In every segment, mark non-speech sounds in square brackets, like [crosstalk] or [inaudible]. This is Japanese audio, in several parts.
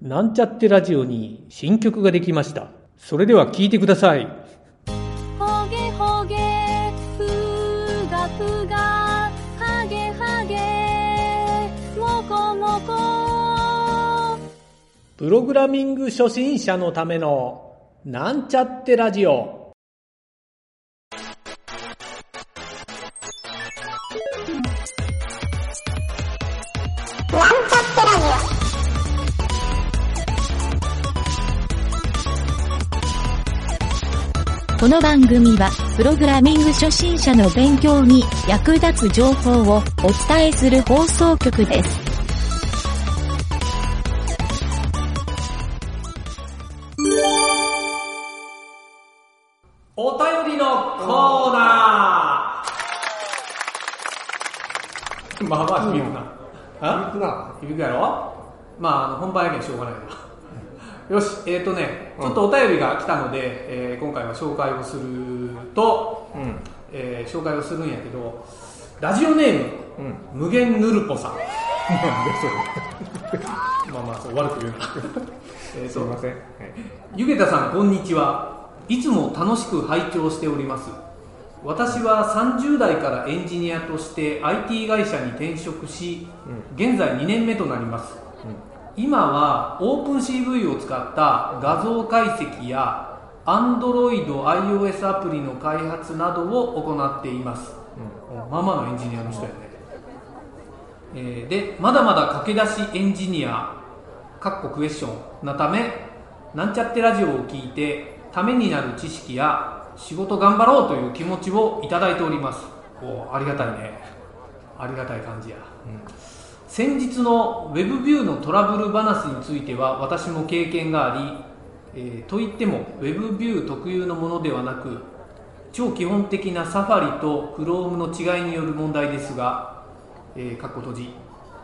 なんちゃってラジオに新曲ができました。それでは聴いてください。ほげほげふがふがはげはげもこもこプログラミング初心者のためのなんちゃってラジオ。この番組は、プログラミング初心者の勉強に役立つ情報をお伝えする放送局です。お便りのコーナーまあまあ響くな。あ？くな。響くやろ？まあ本番やけんしょうがないな。よし、えっ、ー、とね、ちょっとお便りが来たので、えー今回は紹介をすると、うん。えー紹介をするんやけど、ラジオネーム、うん。無限ぬるぽさん。[laughs] まあまあ、そう悪く言うな。[laughs] えーといません。はい。ゆげたさんこんにちはいつも楽しく拝聴しております私は30代からエンジニアとして IT 会社に転職し、現在2年目となります、今は OpenCV を使った画像解析や Android、iOS アプリの開発などを行っています、まあまあのエンジニアの人やね、えーでまだまだ駆け出しエンジニアかっこクエスチョンなためなんちゃってラジオを聞いてためになる知識や仕事頑張ろうという気持ちをいただいております。おありがたいね。ありがたい感じや、先日の Web ビューのトラブル話については私も経験があり、えーといっても Web ビュー特有のものではなく超基本的なサファリと Chrome の違いによる問題ですが、えー、閉じ。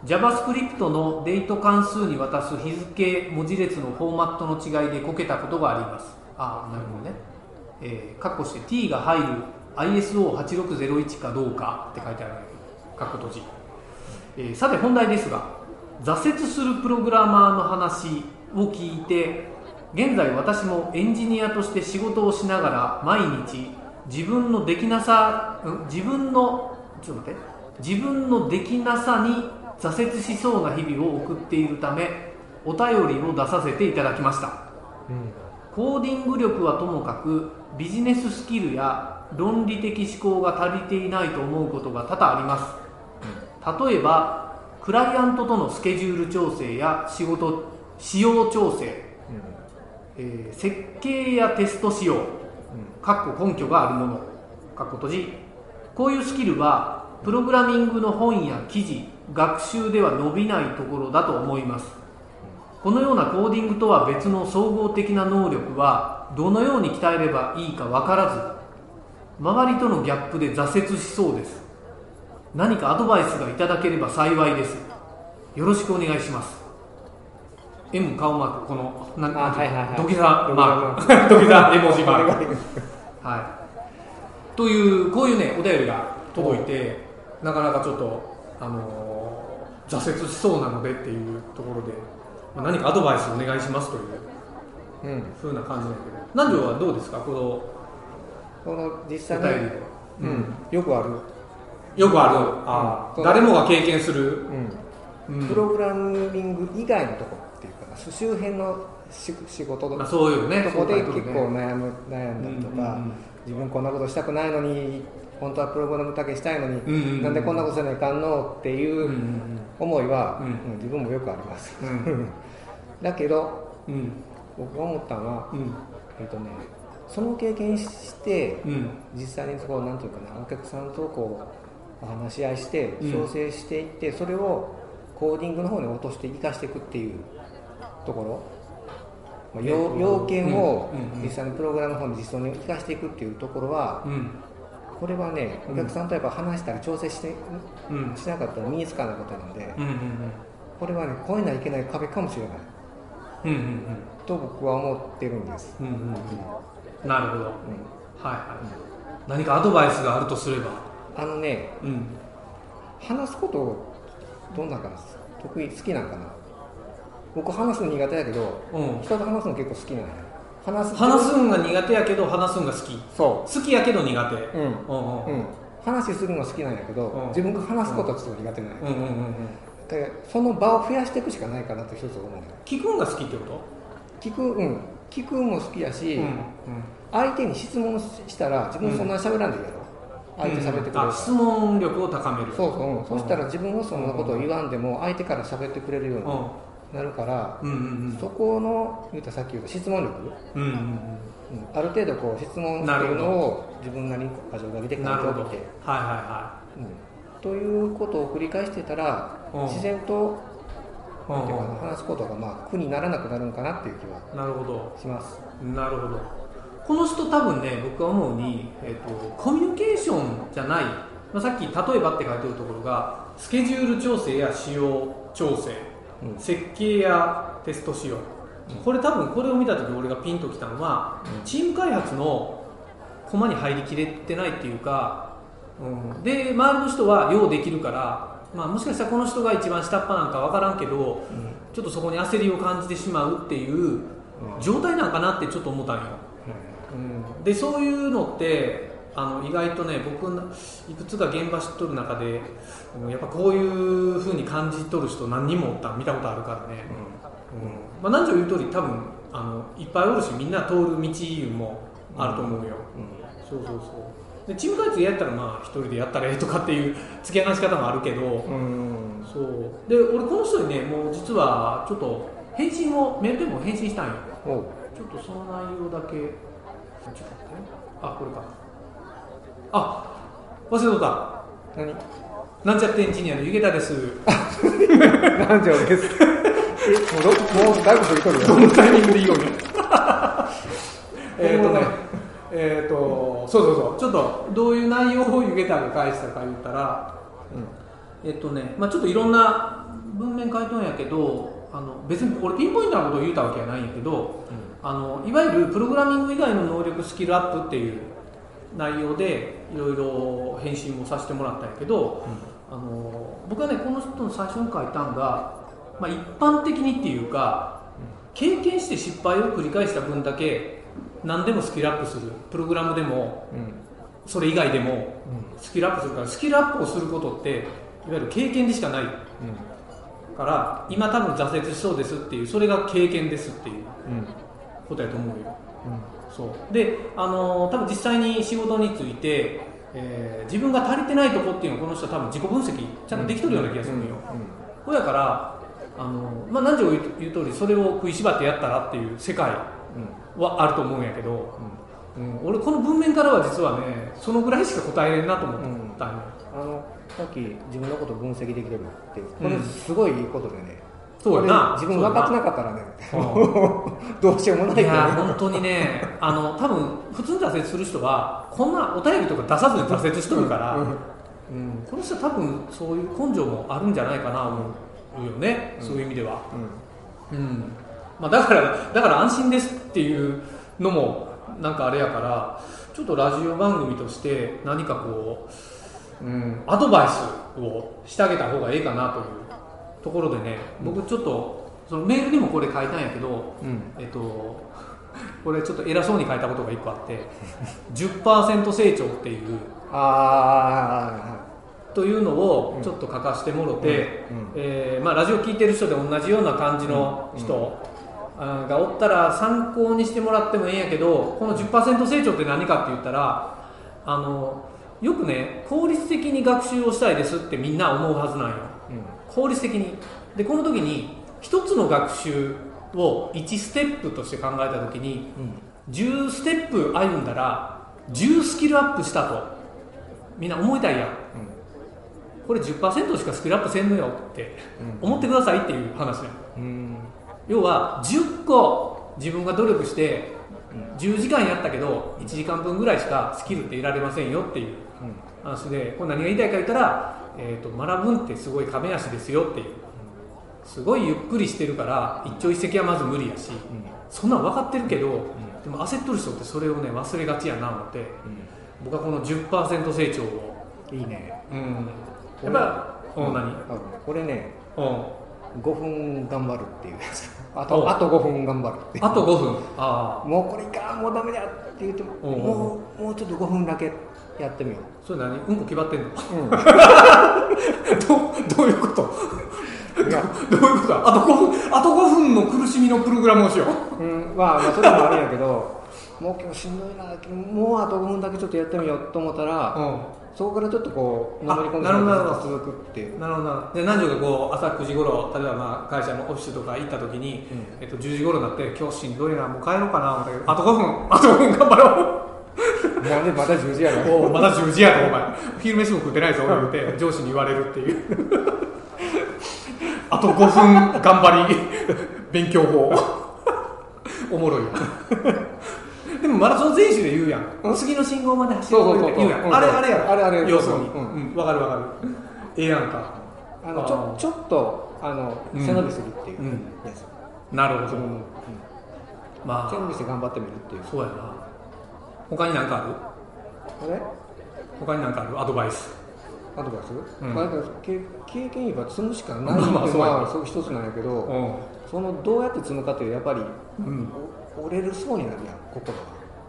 JavaScript のデート関数に渡す日付文字列のフォーマットの違いでこけたことがあります。ああなるほどね、えー、かっこして T が入る。ISO8601 かどうかって書いてある。んだけどかっこ閉じ、えーさて本題ですが挫折するプログラマーの話を聞いて現在私もエンジニアとして仕事をしながら毎日自分のできなさ、ん自分のちょっと待って自分のできなさに挫折しそうな日々を送っているためお便りを出させていただきました。コーディング力はともかくビジネススキルや論理的思考が足りていないと思うことが多々あります例えばクライアントとのスケジュール調整や仕事仕様調整、えー設計やテスト仕様、かっこ根拠があるもの。かっこ閉じ。こういうスキルはプログラミングの本や記事学習では伸びないところだと思います。このようなコーディングとは別の総合的な能力はどのように鍛えればいいか分からず周りとのギャップで挫折しそうです何かアドバイスがいただければ幸いです。よろしくお願いします。M 顔マークこのなあはいはいはい。土下座マーク。土下座 [laughs] 絵文字マーク。はい。というこういうねお便りが届いてなかなかちょっとあのー挫折しそうなのでっていうところで、まあ何かアドバイスお願いしますといううん。ふうな感じだけど南條はどうですか？このこの実お際便りで。に、うん。よくある。よくある。あーうん。誰もが経験する、うん。うん。プログラミング以外のとこっていうか、周辺の仕仕事とまあ、そういうね。とこで結構悩む悩んだりとか、うんうんうん。自分こんなことしたくないのに本当はプログラムだけしたいのに、うんうんうんなんでこんなことせないかんのっていうんううん。思いは、うん。うん自分もよくあります。うん。[laughs] だけどうん。僕が思ったのは、うん。えっとね、その経験して、うん。実際にそこなんていうかなお客さんとこうお話し合いしてうん。調整していって、それをコーディングの方に落として生かしていくっていうところ、まあ、要えっと要件をうんうんうん。実際にプログラムの方に実装に生かしていくっていうところはうん。これはねお客さんとやっぱ話したり調整してうん。しなかったら身につかないことなのでうんうんこれはね越えないといけない壁かもしれない。うんうんうん。と僕は思ってるんです、うんうんうん。なるほど。はいうんはい。何かアドバイスがあるとすればあのねうん。話すことどんなかな得意好きなんかな？僕話すの苦手やけどうん。人と話すの結構好きなんや。話す話すんが苦手やけど話すんが好き。そ好きやけど苦手。ううんうんうん。うん。話するの好きなんやけど、うん。自分が話すことはちょっと苦手なんや、うんうんうんうん。でその場を増やしていくしかないかなと一つ思うよ。聞くんが好きってこ聞くうん。聞くも好きやし、とうん。相手に質問したら自分そんな喋らんでいい相手喋ってくれる。から、あ質問力を高める。そうそう、うん。そしたら自分はそんなことを言わんでも相手から喋ってくれるようになるから、うんうんうん。そこの言うたさっき言った質問力、うんうんうん。うん。ある程度こう質問してるのを自分なりに過剰書きでなるほど。はい書いておいて、はうん。ということを繰り返してたら、うん。自然といはいなんていうか話すことがまあ苦にならなくなるんかなっていう気はなるほど。します。なるほどこの人多分ね僕が思うに、えー、とコミュニケーションじゃない、まあ、さっき「例えば」って書いてるところがスケジュール調整や使用調整、うん。設計やテスト仕様、これ多分これを見た時俺がピンときたのは、チーム開発のコマに入りきれてないっていうか、うん、で周りの人はようできるから、まあ、もしかしたらこの人が一番下っ端なんか分からんけど、ちょっとそこに焦りを感じてしまうっていう状態なんかなってちょっと思ったんよ、うん、でそういうのってあの意外とね僕いくつか現場知っとる中でうんやっぱこういうふうに感じ取る人何人もおったん見たことあるからね、うん。まあ、何条言う通り多分あのいっぱいおるしみんな通る道もあると思うよ、そうそうそう。でチーム開発やったらまあ一人でやったらええとかっていう付け合わせ方もあるけど、うん。そう。で俺この人にねもう実はちょっと返信をメールでも返信したんよ。ちょっとその内容だけあこれか。あ忘れとった。何？なんちゃってエンジニアの湯桁です。南條です。え、[laughs] もうど、もうだいぶ振り取るよ。どのタイミングで [laughs] いいよね。えっとねえっ、とそうそうそう。ちょっとどういう内容を湯桁が返したか言ったらえっとね、まあ、ちょっといろんな文面書いとんやけどあの別に俺ピンポイントなことを言うたわけじゃないんやけど、あのいわゆるプログラミング以外の能力スキルアップっていう内容でいろいろ返信もさせてもらったんやけど、あの僕はねこの人の最初に書いたんが、まあ、一般的にっていうか経験して失敗を繰り返した分だけ何でもスキルアップする。プログラムでもうん。それ以外でもスキルアップするからスキルアップをすることっていわゆる経験でしかない。から今多分挫折しそうですっていうそれが経験ですっていう。うん。うん。ことやと思うよそう。で、あのー多分実際に仕事について、えー自分が足りてないとこっていうのをこの人は多分自己分析ちゃんとできとるような気がするんよ、ほやから、あのーまあ、何時も言う言う通りそれを食いしばってやったらっていう世界はあると思うんやけど、うん。俺この文面からは実はねそのぐらいしか答えれんなと思ったんよ、あの、さっき自分のこと分析できてるって、これすごいいいことでね。そうやな。自分分かってなかったらね、うどうしようもないいやけどね。本当にねあの多分普通に挫折する人はこんなお便りとか出さずに挫折しとるから、うん。この人は多分そういう根性もあるんじゃないかな思うよね、そういう意味では、うん。まあ、だからだから安心ですっていうのもなんかあれやからちょっとラジオ番組として何かこう、うん、アドバイスをしてあげた方がいいかなというところでね僕ちょっとそのメールにもこれ書いたんやけど、うん。えっと、[laughs] これちょっと偉そうに書いたことが1個あって10%成長っていう。あというのをちょっと書かせてもろて、うん。うんえーまあ、ラジオ聞いてる人で同じような感じの人、がおったら参考にしてもらってもいいんやけどこの10%成長って何かって言ったらあのよくね効率的に学習をしたいですってみんな思うはずなんよ効率的に。でこの時に一つの学習を1ステップとして考えた時に10ステップ歩んだら10スキルアップしたと。みんな思いたいやん。これ10%しかスキルアップせんのよって思ってくださいっていう話なのうん。うん。要は10個自分が努力して10時間やったけど1時間分ぐらいしかスキルって得られませんよっていう話でこれ何が言いたいか言ったら、えー、と学ぶんってすごい亀足ですよっていう。すごいゆっくりしてるから一朝一夕はまず無理やし。そんなん分かってるけどでも焦っとる人ってそれをね忘れがちやな思って。僕はこの10%成長を。いいね。うん。やっぱうん何あこれね、うん。5分頑張るっていうやつ。あとおあと5分頑張るっていう。あと5分。ああ。もうこれいかんもうダメだって言ってももうもうちょっと5分だけやってみよそれ何うんこ決まってんの。う、[laughs] どどういうこと？うん、いや、どういうこと？あと5分あと5分の苦しみのプログラムをしよう。うん、まあ、まあそれもあるんやけど [laughs] もう今日しんどいな。もうあと5分だけちょっとやってみようと思ったら、うそこからちょっとこうあのめり込んで続くっていう、んなるほどなるほど。で何時かこう朝9時頃例えばまあ会社のオフィスとか行った時に、うん。えっと、10時頃になって今日しんどいなもう帰ろうかな思ったけどあと5分あと5分頑張ろうもうねまた10時やなおうまだ10時やろお前。昼飯も食ってないぞ言うて上司に言われるっていう。[laughs] あと5分頑張り勉強法。おもろいわでもマラソン選手で言うやん。次の信号まで走るって言うやん。うん。あれあれやろ。あれあれ要するにうん。うん。わかるわかる。ええやんか。あのちょちょっとあのうん。背伸びするっていうなるほど。まあ。背伸びして頑張ってみるっていう。そうやな他に何かある？あれ他に何かある？アドバイス。アドバイス、うん。まあ、経経験言えば積むしかないまあまあそうやまあそう一つなんやけど、うそのどうやって積むかっていうやっぱりんうん。お折れるそうになるやん心が。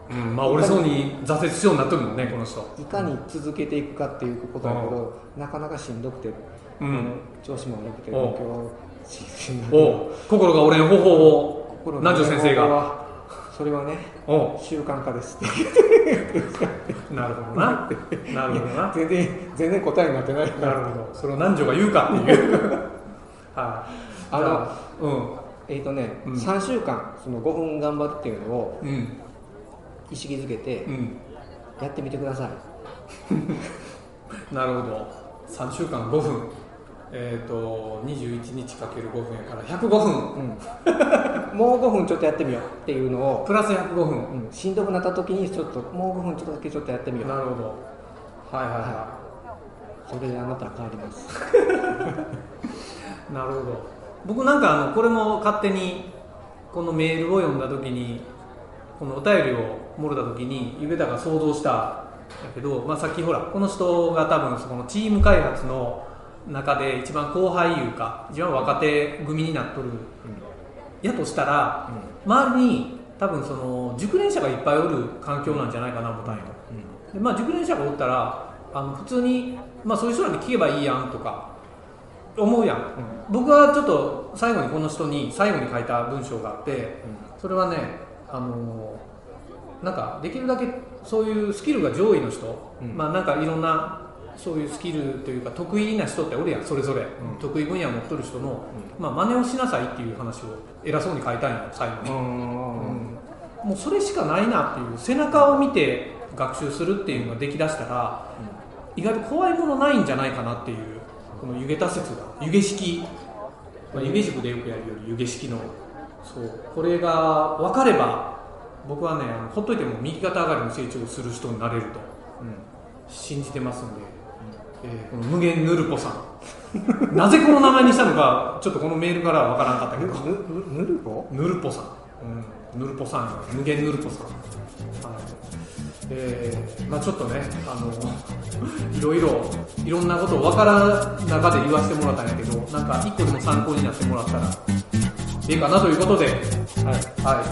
うん、まあ折れそうに挫折しそうになってるもんねこの人。いかに続けていくかっていうことだけど、なかなかしんどくて、うん。調子も悪くておう。今日ししん心が折れん方法を南條先生が。はそれはねお習慣化です。ってうなるほどな。なるほどな。全然全然答えになってない。なるほど。それを南條が言うかっていう。[laughs] はい。あのじゃあえっ、とね、うん。3週間その5分頑張るっていうのをうん。うん意識づけてうん。やってみてください、[laughs] なるほど。3週間5分。えっ、と21日かける5分やから105分。うん、[laughs] もう5分ちょっとやってみようっていうのをプラス105分。うん、しんどくなった時にちょっともう5分ちょっとだけちょっとやってみよう。なるほど。はいはいはそれであなたは変わります。い [laughs] なるほど。僕なんかあのこれも勝手にこのメールを読んだ時にこのお便りをもらった時にゆべたが想像したんだけど、まあ、さっきほらこの人が多分そこのチーム開発の中で一番後輩いうか一番若手組になっとるやとしたら周りに多分その熟練者がいっぱいおる環境なんじゃないかな思ったんよ。で、まあ、熟練者がおったらあの普通に、まあ、そういう人らに聞けばいいやんとか思うやん、僕はちょっと最後にこの人に最後に書いた文章があってそれはねあのなんかできるだけそういうスキルが上位の人、うん。まあなんかいろんなそういうスキルというか得意な人っておるやんそれぞれ、ん。得意分野を持っとる人の、まあ真似をしなさいっていう話を偉そうに書いたんよ最後に、うん。もうそれしかないなっていう背中を見て学習するっていうのができだしたら、意外と怖いものないんじゃないかなっていうこの湯気説が湯気式、まあ、湯気塾でよくやるより湯気式の。そう。これが分かれば僕はねほっといても右肩上がりの成長する人になれると信じてますんで、えーこの無限ヌルポさん。[laughs] なぜこの名前にしたのかちょっとこのメールからは分からなかったけど。ぬぬぬるぽ？ヌルポさん、うん、ヌルポさん。無限ヌルポさん、はい。えーまあ、ちょっとねあの [laughs] いろいろいろんなことを分からん中で言わせてもらったんやけどなんか一個でも参考になってもらったらいいかなということで、はい。はい、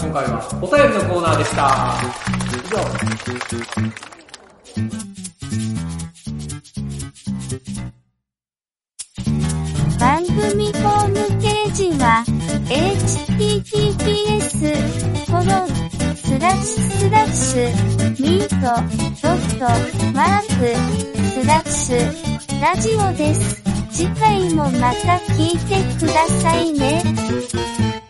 今回はお便りのコーナーでした。以上組ホームページは https コロンスラッシュスラッシュミートドットマークスラッシュラジオです。次回もまた聞いてくださいね。